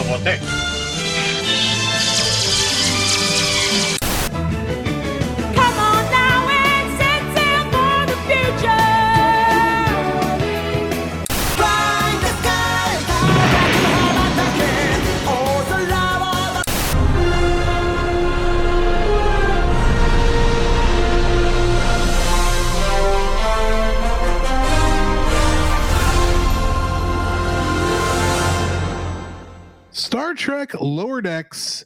Robotech. Trek Lower Decks,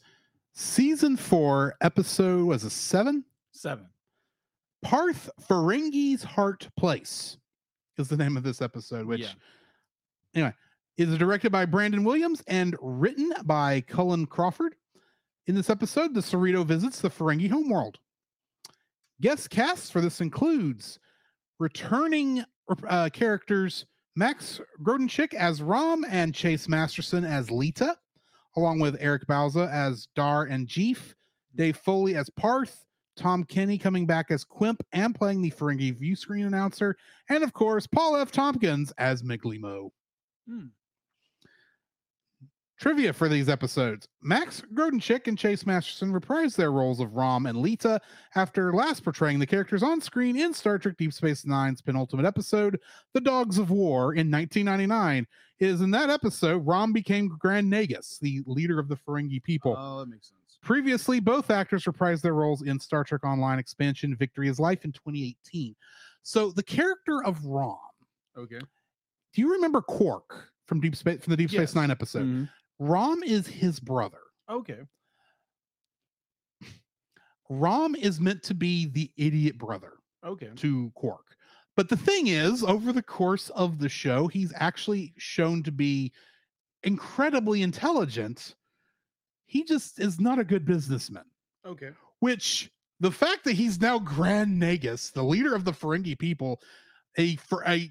season four, episode was a seven. Seven. Parth Ferengi's Heart Place is the name of this episode, which Yeah. anyway is directed by Brandon Williams and written by Cullen Crawford. In this episode, the Cerrito visits the Ferengi homeworld. Guest casts for this includes returning uh, characters Max Grodenchik as Rom and Chase Masterson as Lita, along with Eric Bauza as Dar and Jeef, Dave Foley as Parth, Tom Kenny coming back as Quimp and playing the Ferengi view screen announcer, and of course, Paul F. Tompkins as Migleemo. Hmm. Trivia for these episodes Max Grodenchik and Chase Masterson reprised their roles of Rom and Lita after last portraying the characters on screen in Star Trek Deep Space Nine's penultimate episode, The Dogs of War, in 1999. It is in that episode Rom became Grand Nagus, the leader of the Ferengi people. Oh, that makes sense. Previously, both actors reprised their roles in Star Trek Online expansion Victory is Life in 2018. So the character of Rom, Okay. do you remember Quark from Deep Space from the Deep Space Yes. Nine episode? Mhm. Rom is his brother. Okay. Rom is meant to be the idiot brother Okay. to Quark. But the thing is, over the course of the show, he's actually shown to be incredibly intelligent. He just is not a good businessman. Okay. which the fact that he's now Grand Nagus, the leader of the Ferengi people, a for a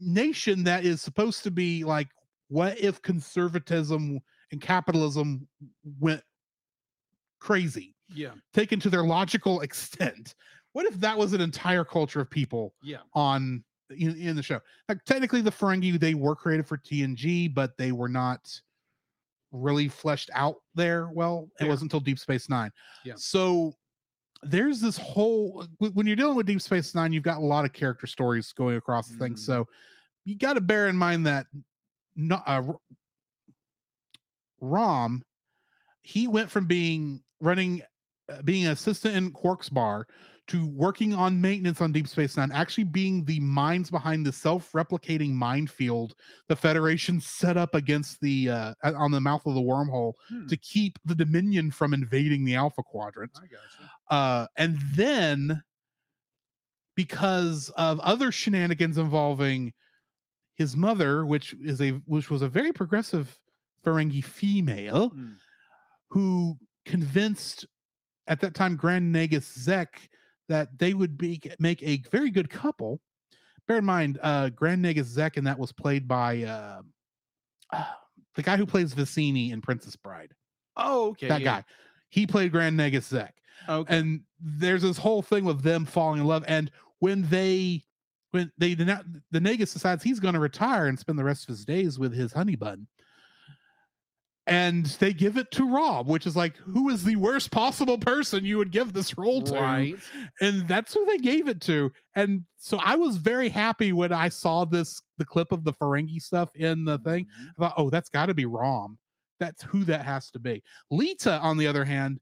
nation that is supposed to be like, what if conservatism and capitalism went crazy, Yeah. taken to their logical extent? What if that was an entire culture of people Yeah. on in, in the show? Like technically, the Ferengi they were created for TNG, but they were not really fleshed out there. Well, it Fair. wasn't until Deep Space Nine. Yeah. So there's this whole when you're dealing with Deep Space Nine, you've got a lot of character stories going across the thing. Mm. So you got to bear in mind that not uh, Rom, he went from being running, uh, being an assistant in Quark's bar to working on maintenance on Deep Space Nine, actually being the minds behind the self-replicating minefield the Federation set up against the uh, on the mouth of the wormhole Hmm. to keep the Dominion from invading the Alpha Quadrant. Uh, and then because of other shenanigans involving his mother, which is a which was a very progressive Ferengi female, Hmm. who convinced at that time Grand Nagus Zek that they would be make a very good couple. Bear in mind, uh, Grand Nagus Zek, and that was played by uh, the guy who plays Vizzini in Princess Bride. Oh, okay. that yeah. guy, he played Grand Nagus Zek Okay. and there's this whole thing with them falling in love and when they when they not the Nagus decides he's going to retire and spend the rest of his days with his honey bun and they give it to Rom which is like who is the worst possible person you would give this role to right. and that's who they gave it to and so I was very happy when I saw this the clip of the Ferengi stuff in the thing Mhm. I thought, oh, that's got to be Rom. That's who that has to be. Lita, on the other hand,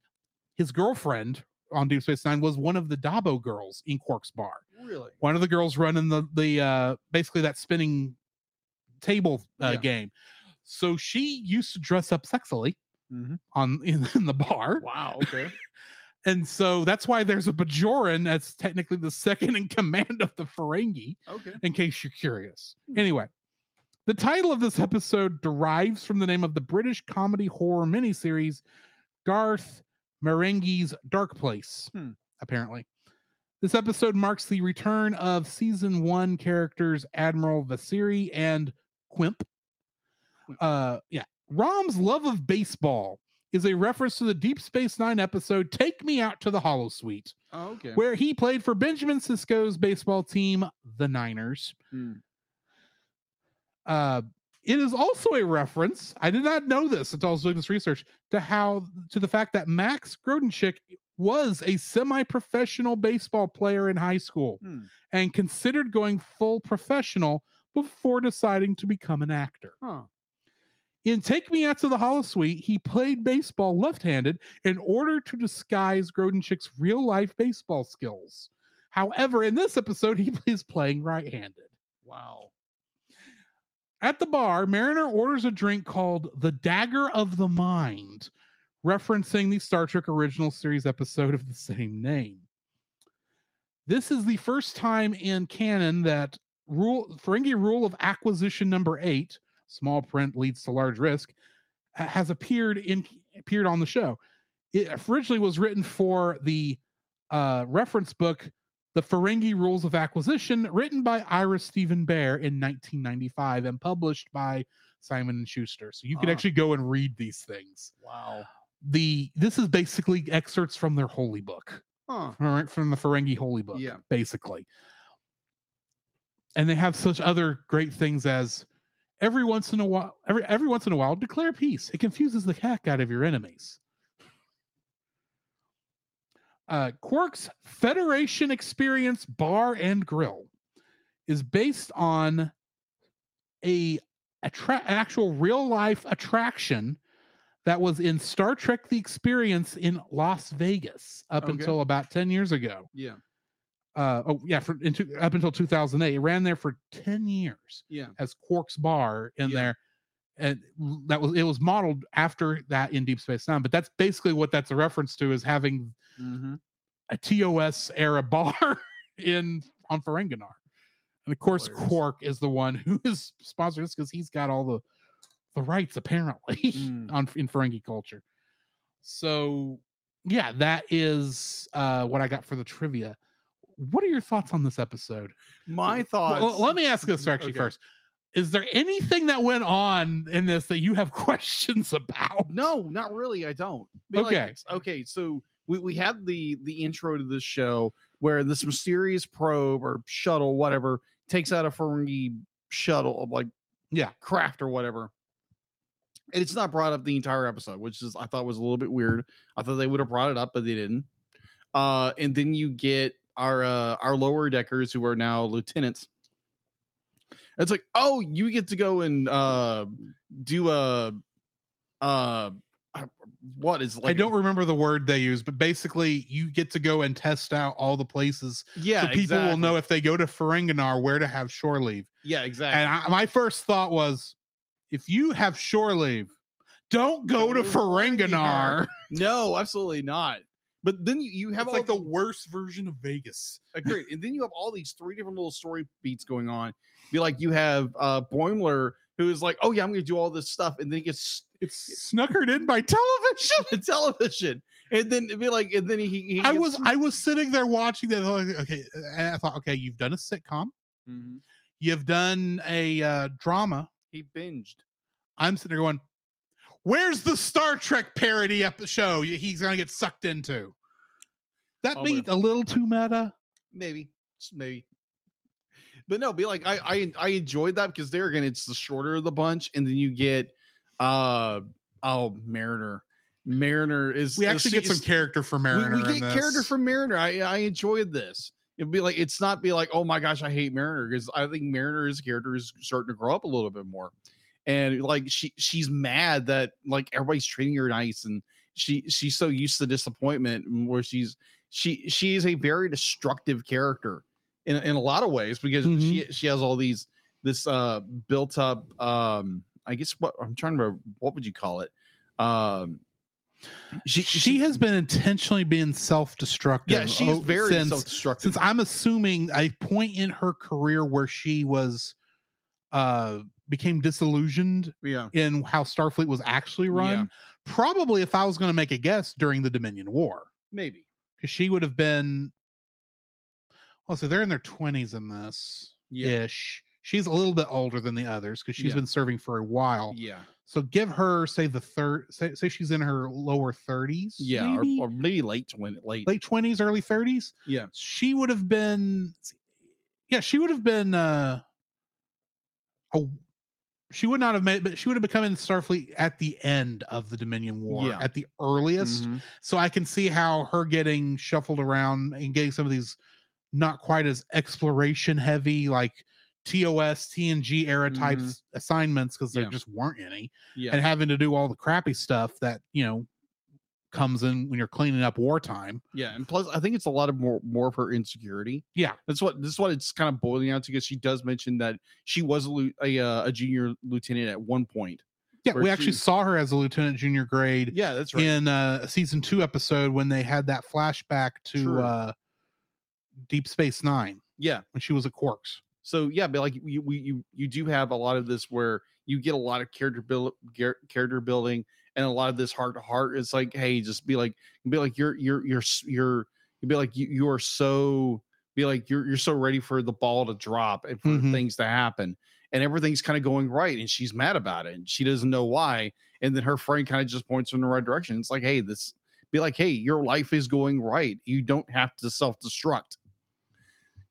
his girlfriend on Deep Space Nine was one of the Dabo girls in Quark's bar. Really? One of the girls running the the uh, basically that spinning table uh, Yeah. game. So she used to dress up sexily Mhm. on in, in the bar, Wow. Okay. and so that's why there's a Bajoran that's technically the second in command of the Ferengi okay. in case you're curious. Hmm. Anyway, The title of this episode derives from the name of the British comedy horror miniseries Garth Marenghi's Dark Place, Hmm. apparently. This episode marks the return of season one characters Admiral Vasiri and Quimp. Uh, yeah. Rom's love of baseball is a reference to the Deep Space Nine episode Take Me Out to the Holosuite, Oh, okay. where he played for Benjamin Sisko's baseball team, the Niners. Hmm. Uh, it is also a reference. I did not know this until I was doing this research to how to the fact that Max Grodenchik was a semi-professional baseball player in high school Hmm. and considered going full professional before deciding to become an actor. Huh. In Take Me Out to the Holosuite, he played baseball left-handed in order to disguise Grodenchik's real-life baseball skills. However, in this episode, he is playing right-handed. Wow. At the bar, Mariner orders a drink called the Dagger of the Mind, referencing the Star Trek original series episode of the same name. This is the first time in canon that rule Ferengi rule of acquisition number eight, small print leads to large risk, has appeared in appeared on the show. It originally was written for the uh, reference book the Ferengi Rules of Acquisition, written by Ira Steven Behr in 1995 and published by Simon and Schuster. So you can Ah. actually go and read these things. Wow. The this is basically excerpts from their holy book, Huh. all right, from the Ferengi holy book, Yeah. basically. And they have such other great things as every once in a while, every every once in a while, declare peace. It confuses the heck out of your enemies. Uh, Quark's Federation Experience Bar and Grill is based on a attra- actual real life attraction that was in Star Trek: The Experience in Las Vegas up Okay. until about ten years ago. Yeah. Uh, oh yeah, for into, up until 2008, it ran there for 10 years Yeah. as Quark's Bar in Yeah. there, and that was it was modeled after that in Deep Space Nine. But that's basically what that's a reference to is having Mm-hmm. a TOS era bar in on Ferenginar. And of course, Quark is the one who is sponsoring this because he's got all the the rights apparently Mm. on in Ferengi culture. So yeah, that is uh what I got for the trivia. What are your thoughts on this episode? My Well, thoughts. well, let me ask this actually Okay. first. Is there anything that went on in this that you have questions about? No, not really. I don't. Be like Okay. this. okay. So we, we had the the intro to this show where this mysterious probe or shuttle, whatever, takes out a Ferengi shuttle, of like Yeah. craft or whatever. And it's not brought up the entire episode, which is I thought was a little bit weird. I thought they would have brought it up, but they didn't. Uh, and then you get our uh, our lower deckers who are now lieutenants. It's like, oh, you get to go and uh, do a uh, what is like I don't remember the word they use, but basically you get to go and test out all the places yeah so people will know if they go to Ferenginar where to have shore leave. yeah exactly And I, my first thought was, if you have shore leave, don't go to Go Ferenginar. no absolutely not but then you, you have like the the worst version of Vegas. agreed and then you have all these three different little story beats going on be like you have uh boimler who is like oh yeah i'm gonna do all this stuff and then he gets It's snuckered in by television. the television and then it'd be like and then he, he I was I was sitting there watching that. like, Okay, and I thought, okay, you've done a sitcom, Mhm. you've done a uh, drama. He binged. I'm sitting there going, "Where's the Star Trek parody ep- show he's gonna get sucked into?" That Oh, be a little too meta. maybe. Maybe. But no be like i i, I enjoyed that because there again it's the shorter of the bunch and then you get uh oh mariner. Mariner is We actually get some character for Mariner. we, in get character from mariner. I i enjoyed this it'd be like it's not be like oh my gosh i hate mariner because i think mariner's character is starting to grow up a little bit more. And like she she's mad that like everybody's treating her nice and she she's so used to disappointment where she's she she is a very destructive character in in a lot of ways because she she has all these this uh built up um I guess what I'm trying to remember what would you call it? Um She, she has been intentionally being self-destructive. yeah she's very since, self-destructive since I'm assuming a point in her career where she was uh became disillusioned Yeah. in how Starfleet was actually run. Probably, if I was going to make a guess, during the Dominion War, Maybe. because she would have been. Well, so they're in their twenties in this Yeah. ish. She's a little bit older than the others because she's Yeah. been serving for a while. Yeah. So give her, say, the third, say, say she's in her lower thirties. Yeah. maybe? Or, or maybe late twenty late. late twenties, early thirties. Yeah. she would have been. Yeah, she would have been. uh a, She would not have made, but she would have become in Starfleet at the end of the Dominion War, Yeah. at the earliest. Mhm. So I can see how her getting shuffled around and getting some of these not quite as exploration heavy, like TOS, TNG era types assignments, because there Yeah. just weren't any, Yeah. and having to do all the crappy stuff that you know comes in when you're cleaning up wartime. Yeah, and plus, I think it's a lot of more more of her insecurity. Yeah. that's what this is what it's kind of boiling out to because she does mention that she was a a, uh, a junior lieutenant at one point. Yeah, we actually she- saw her as a lieutenant junior grade Yeah, that's right. in uh, a season two episode when they had that flashback to True. uh, Deep Space Nine yeah, when she was a Quarks. So yeah, but like you we you you do have a lot of this where you get a lot of character build character building and a lot of this heart to heart. It's like, hey, just be like be like you're you're you're you're you be like you you are so be like you're you're so ready for the ball to drop and for Mhm. things to happen and everything's kind of going right and she's mad about it and she doesn't know why and then her friend kind of just points her in the right direction it's like hey this be like hey your life is going right you don't have to self-destruct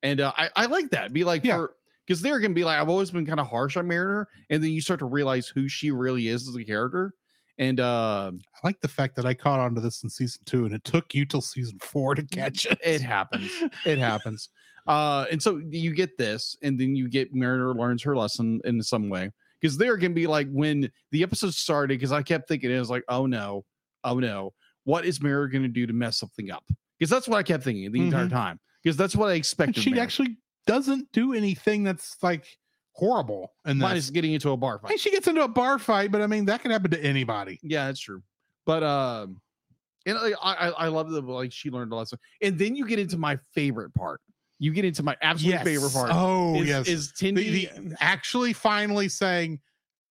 and uh, I, I like that. Be like Yeah. because they're gonna be like i've always been kind of harsh on mariner and then you start to realize who she really is as a character. And uh I like the fact that I caught on to this in season two, and it took you till season four to catch it. it happens. It happens. Uh and so you get this and then you get mariner learns her lesson in some way. Because they're gonna be like when the episode started because i kept thinking it was like oh no. Oh no. What is mariner gonna do to mess something up? Because that's what i kept thinking the entire Mhm. time because that's what i And expected she actually doesn't do anything that's like horrible. And minus getting into a bar fight mean, she gets into a bar fight, but I mean that can happen to anybody. yeah that's true but um and I, I I love the like she learned a lesson and then you get into my favorite part you get into my absolute favorite part Oh is, yes. is the, the actually finally saying,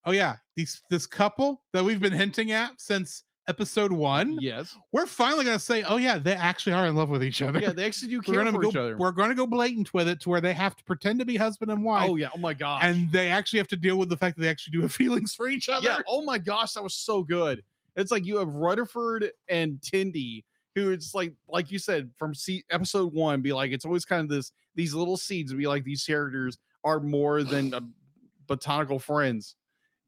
"Oh yeah, these this couple that we've been hinting at since episode one, yes we're finally gonna say, oh yeah, they actually are in love with each other. yeah they actually do we're care gonna for go, each other we're gonna go blatant with it to where they have to pretend to be husband and wife, oh yeah oh my gosh and they actually have to deal with the fact that they actually do have feelings for each other. Yeah. Oh my gosh, that was so good. It's like you have Rutherford and Tendi, who it's like, like you said, from see episode one, be like, it's always kind of this these little seeds. Be like these characters are more than uh, botanical friends,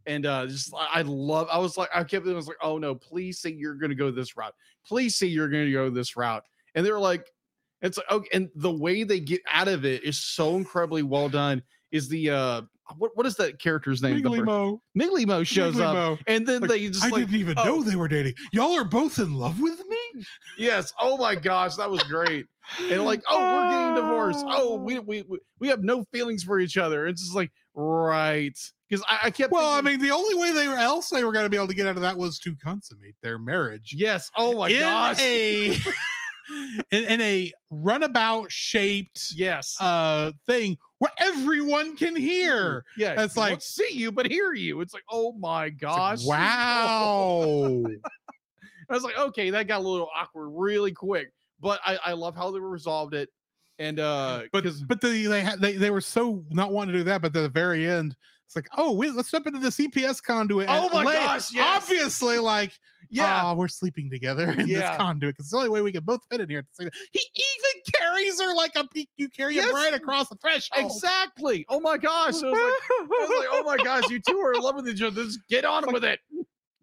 and uh just I love. I was like, I kept. I was like, oh no, please say you're gonna go this route. Please say you're gonna go this route. And they're like, it's like okay, and the way they get out of it is so incredibly well done. Is the uh what what is that character's name? Wiggly Mo, shows up, and then Like, they just I like, didn't even oh. know they were dating. Y'all are both in love with me. yes, oh my gosh, that was great. And like, oh, we're getting divorced. Oh, we we we, we have no feelings for each other. It's just like right because I, I kept. Well, I mean, the only way they were else they were going to be able to get out of that was to consummate their marriage. yes. Oh my in gosh. a in, in a runabout shaped yes. uh thing where everyone can hear. yeah, it's like- see you, but hear you. It's like, oh my It's like, gosh. wow. I was like, okay, that got a little awkward really quick, but I, I love how they resolved it. And uh, but because but the, they had they, they were so not wanting to do that, but at the very end, it's like, oh, we, let's jump into the CPS conduit. Oh my lay- gosh, yes. Obviously, like, yeah, "Ah, we're sleeping together in Yeah. this conduit because it's the only way we can both fit in here. He even carries her like a you carry Yes. bride across the threshold. exactly. Oh my gosh. I was like, I was like, oh my gosh, you two are in love with each other. Just get on with it.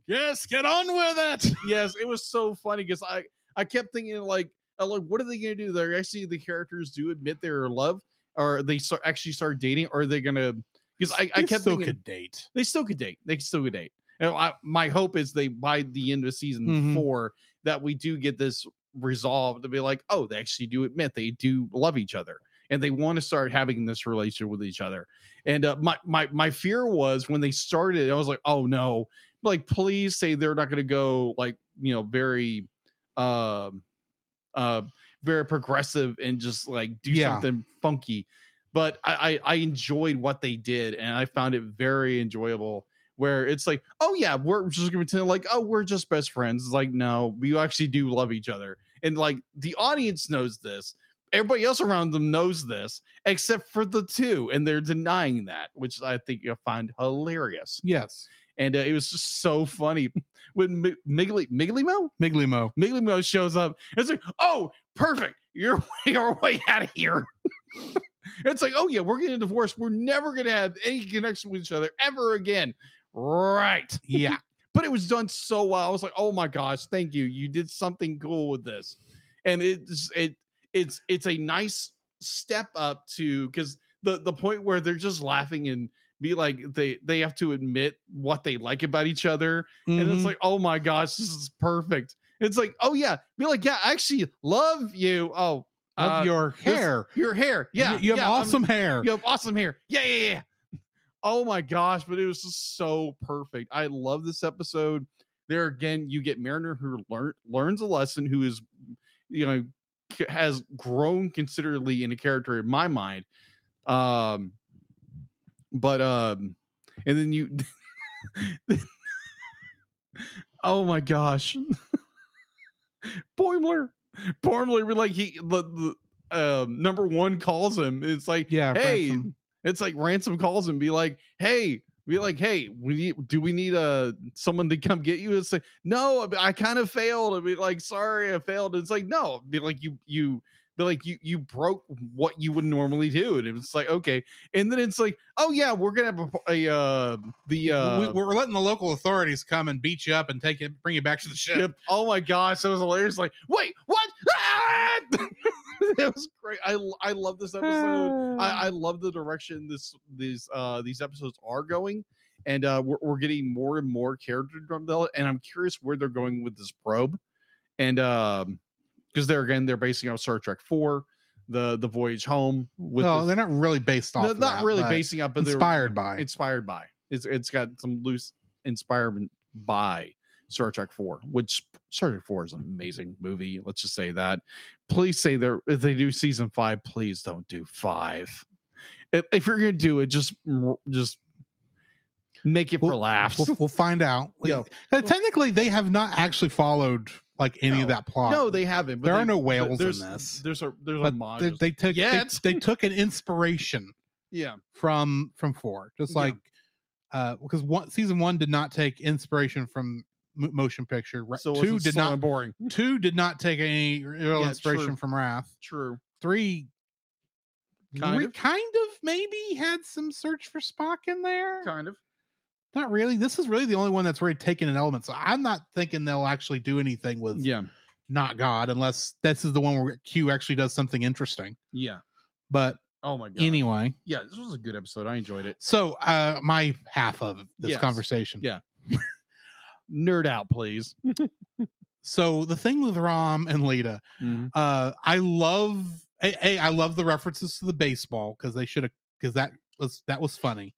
yes, get on with it. Yes, it was so funny because I I kept thinking like, uh, like what are they gonna do? They're actually the characters do admit they're in love, or they start actually start dating, or are they gonna? Because I, I They kept still thinking could date. they still could date. They still could date. And I, my hope is they by the end of season Mhm. four that we do get this resolved to be like, oh, they actually do admit they do love each other and they want to start having this relationship with each other. And uh, my my my fear was when they started, I was like, oh no, like please say they're not going to go like you know very, um, uh, very progressive and just like do Yeah. something funky. But I, I I enjoyed what they did, and I found it very enjoyable. Where it's like, oh yeah, we're just gonna pretend like, oh, we're just best friends. It's like, no, we actually do love each other, and like the audience knows this. Everybody else around them knows this, except for the two, and they're denying that, which I think you'll find hilarious. Yes. And uh, it was just so funny when Mi- Miggly Miggly Mo Miggly Mo. Miggly Mo shows up. It's like, oh, perfect. You're you're way out of here. it's like, oh yeah, we're getting divorced. We're never gonna have any connection with each other ever again. Right. Yeah. But it was done so well. I was like, oh my gosh, thank you. You did something cool with this. And it's it it's it's a nice step up to because the the point where they're just laughing and be like they they have to admit what they like about each other and it's Mhm. like oh my gosh this is perfect it's like oh yeah be like yeah I actually love you oh of uh, your this- hair. your hair. Yeah You have yeah, I'm- awesome hair. you have awesome hair. Yeah yeah yeah. Oh my gosh but it was just so perfect. I love this episode. There again you get mariner who learn, learns a lesson who is you know has grown considerably in a character in my mind. Um but um and then you oh my gosh. Boimler Boimler we're like he the, the um number one calls him it's like Yeah. hey Ransom. it's like ransom calls him be like hey be like hey we need do we need uh someone to come get you it's like no i, I kind of failed i'd be like sorry i failed it's like no be like you you be like you you broke what you would normally do and it's like okay and then it's like oh yeah we're gonna have a, a uh the uh we, we're letting the local authorities come and beat you up and take it, bring you back to the ship. Oh my gosh, that was hilarious. Like, wait, what? Ah! that was great. I I love this episode. I, I love the direction this these uh these episodes are going, and uh we're, we're getting more and more character development. And I'm curious where they're going with this probe, and um because they're again they're basing on Star Trek Four, the the voyage home with no, the- they're not really based of not that, really basing up, but they're inspired by. inspired by. It's it's got some loose inspired by Star Trek Four, which Star Trek Four is an amazing movie. Let's just say that. Please say they're if they do season five, please don't do five. If, if you're gonna do it, just just make it for We'll- laughs. We'll, we'll find out. Yeah. Technically, they have not actually followed like any of that plot. no, they haven't. But there are no whales in there's, this. There's a there's a but mod. they, they took they, Yet. they took an inspiration yeah, from from four, just Yeah. like uh because one season one did not take inspiration from mo- motion picture. So two did not. boring. Two did not take any real Yeah, inspiration true. from Wrath. True. Three. Kind of. kind of maybe had some search for Spock in there. Kind of. Not really. This is really the only one that's really taken an element. So I'm not thinking they'll actually do anything with Yeah. not God unless this is the one where Q actually does something interesting. Yeah. But Oh my god. anyway, yeah, this was a good episode. I enjoyed it. so uh my half of this Yes. conversation. Yeah. Nerd out, please. So the thing with Rom and Lita, uh I love a, a I love the references to the baseball because they should have because that was that was funny.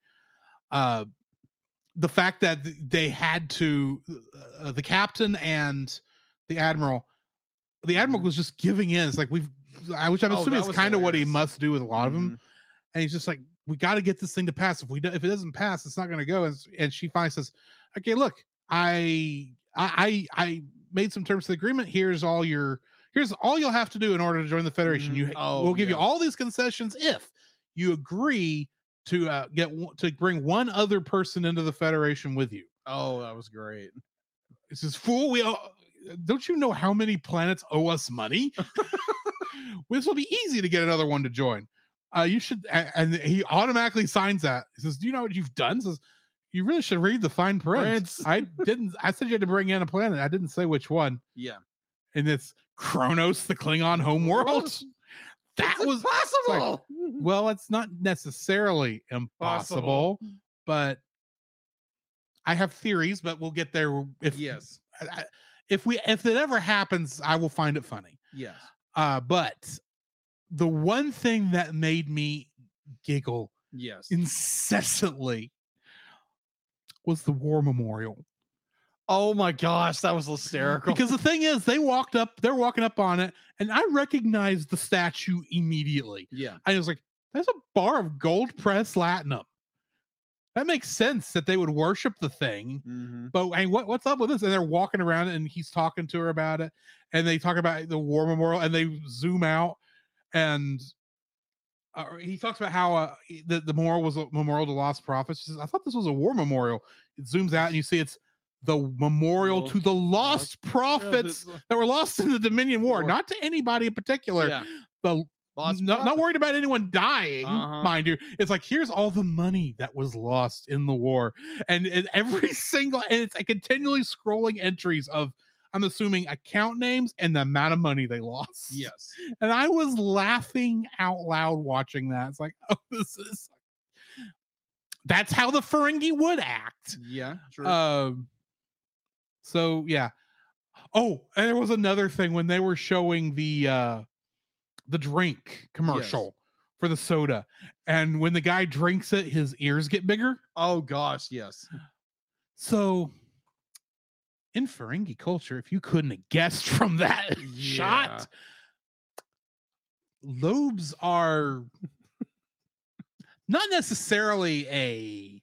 Uh the fact that they had to uh, the captain and the admiral the admiral was just giving in. It's like we've i which i'm Oh, assuming was kind of what he must do with a lot of them and he's just like we got to get this thing to pass. If we do, if it doesn't pass it's not going to go. And, and she finally says okay look I, I i i made some terms of the agreement. Here's all your here's all you'll have to do in order to join the federation. Mhm. you Oh, we'll give you all these concessions if you agree to uh, get to bring one other person into the federation with you Oh, that was great. it says, "Fool, we all, don't you know how many planets owe us money? this will be easy to get another one to join. Uh, you should." And he automatically signs that. He says, "Do you know what you've done?" Says, "You really should read the fine print." I didn't. I said you had to bring in a planet. I didn't say which one. Yeah. And it's Kronos, the Klingon homeworld. That It's was possible. well, it's not necessarily impossible, but I have theories. But we'll get there if yes. I- if we if it ever happens, I will find it funny. Yes. Uh, but the one thing that made me giggle Yes. incessantly was the war memorial. Oh my gosh, that was hysterical. Because the thing is, they walked up, they're walking up on it, and I recognized the statue immediately. yeah. I was like, there's a bar of gold press latinum. That makes sense that they would worship the thing. Mm-hmm. But I mean, what, what's up with this? And they're walking around and he's talking to her about it. And they talk about the war memorial and they zoom out and uh, he talks about how uh, the, the memorial was a memorial to lost prophets. She says, I thought this was a war memorial. It zooms out and you see it's the memorial to the lost prophets that were lost in the Dominion War, not to anybody in particular. Yeah. The Lost not, not worried about anyone dying, Uh-huh. mind you. It's like here's all the money that was lost in the war, and, and every single and it's a continually scrolling entries of I'm assuming account names and the amount of money they lost. Yes. and I was laughing out loud watching that. It's like, oh, this is that's how the Ferengi would act. Yeah. Sure. Um. So yeah. Oh, and there was another thing when they were showing the uh the drink commercial for the soda, and when the guy drinks it, his ears get bigger. oh gosh. Yes. So in Ferengi culture, if you couldn't have guessed from that Yeah. shot, lobes are not necessarily a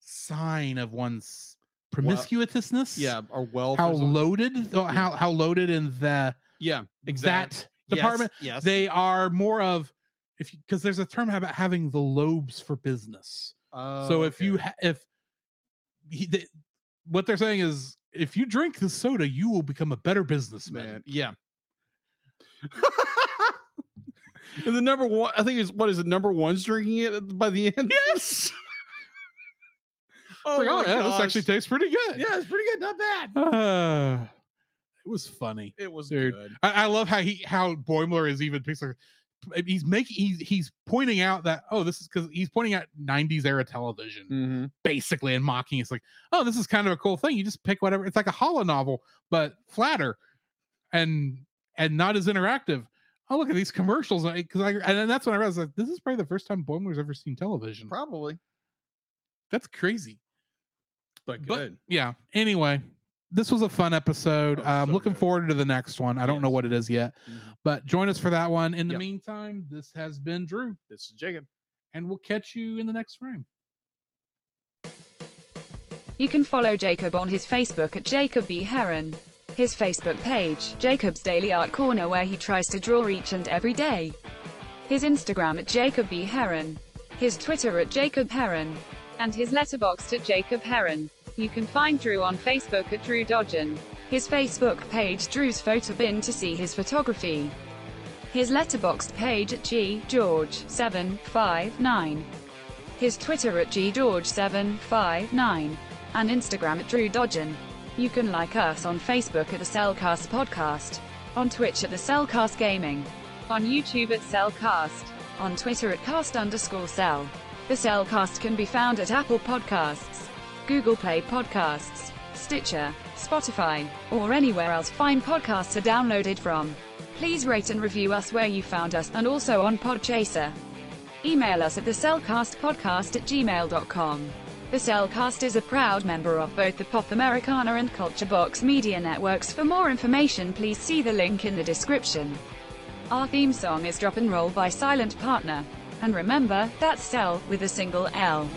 sign of one's promiscuousness. Yeah. Or well. how loaded oh, mm. how how loaded in the Yeah. exact that department Yes. they are more of if because there's a term about having the lobes for business Oh, so if you ha- if he, they, what they're saying is if you drink the soda you will become a better businessman man, yeah. and the number one, I think is what is it? Number one's drinking it by the end. yes Oh, like, oh yeah this actually tastes pretty good. Yeah, it's pretty good, not bad. Uh, it was funny It was Dude. good. I, I love how he how Boimler is even like, he's making he's he's pointing out that oh this is because he's pointing out 90s era television Mm-hmm. basically and mocking. It's like oh this is kind of a cool thing. You just pick whatever it's like a holonovel but flatter and and not as interactive. Oh look at these commercials. Because I and then that's when I realized like this is probably the first time Boimler's ever seen television. Probably, that's crazy but But- yeah anyway this was a fun episode Oh, i'm so looking good. forward to the next one i don't know what it is yet Mhm. but join us for that one in the Yep. meantime this has been drew This is Jacob. and we'll catch you in the next frame You can follow Jacob on his Facebook at Jacob B. Heron. His Facebook page, Jacob's Daily Art Corner, where he tries to draw each and every day. His Instagram at Jacob B. Heron. His Twitter at Jacob Heron. And his letterbox at Jacob Heron. You can find Drew on Facebook at Drew Dodgen. His Facebook page Drew's Photo Bin to see his photography. His Letterboxd page at G George 759. His Twitter at ggeorge759 and Instagram at Drew Dodgen. You can like us on Facebook at the CelCast Podcast, on Twitch at the CelCast Gaming, on YouTube at CelCast, on Twitter at cast underscore cel. The CelCast can be found at Apple Podcasts, Google Play Podcasts, Stitcher, Spotify, or anywhere else fine podcasts are downloaded from. Please rate and review us where you found us, and also on Podchaser. Email us at the Podcast at gmail.com. The CelCast is a proud member of both the Pop Americana and Culture Box media networks. For more information, please see the link in the description. Our theme song is Drop and Roll by Silent Partner. And remember, that's Cel with a single L.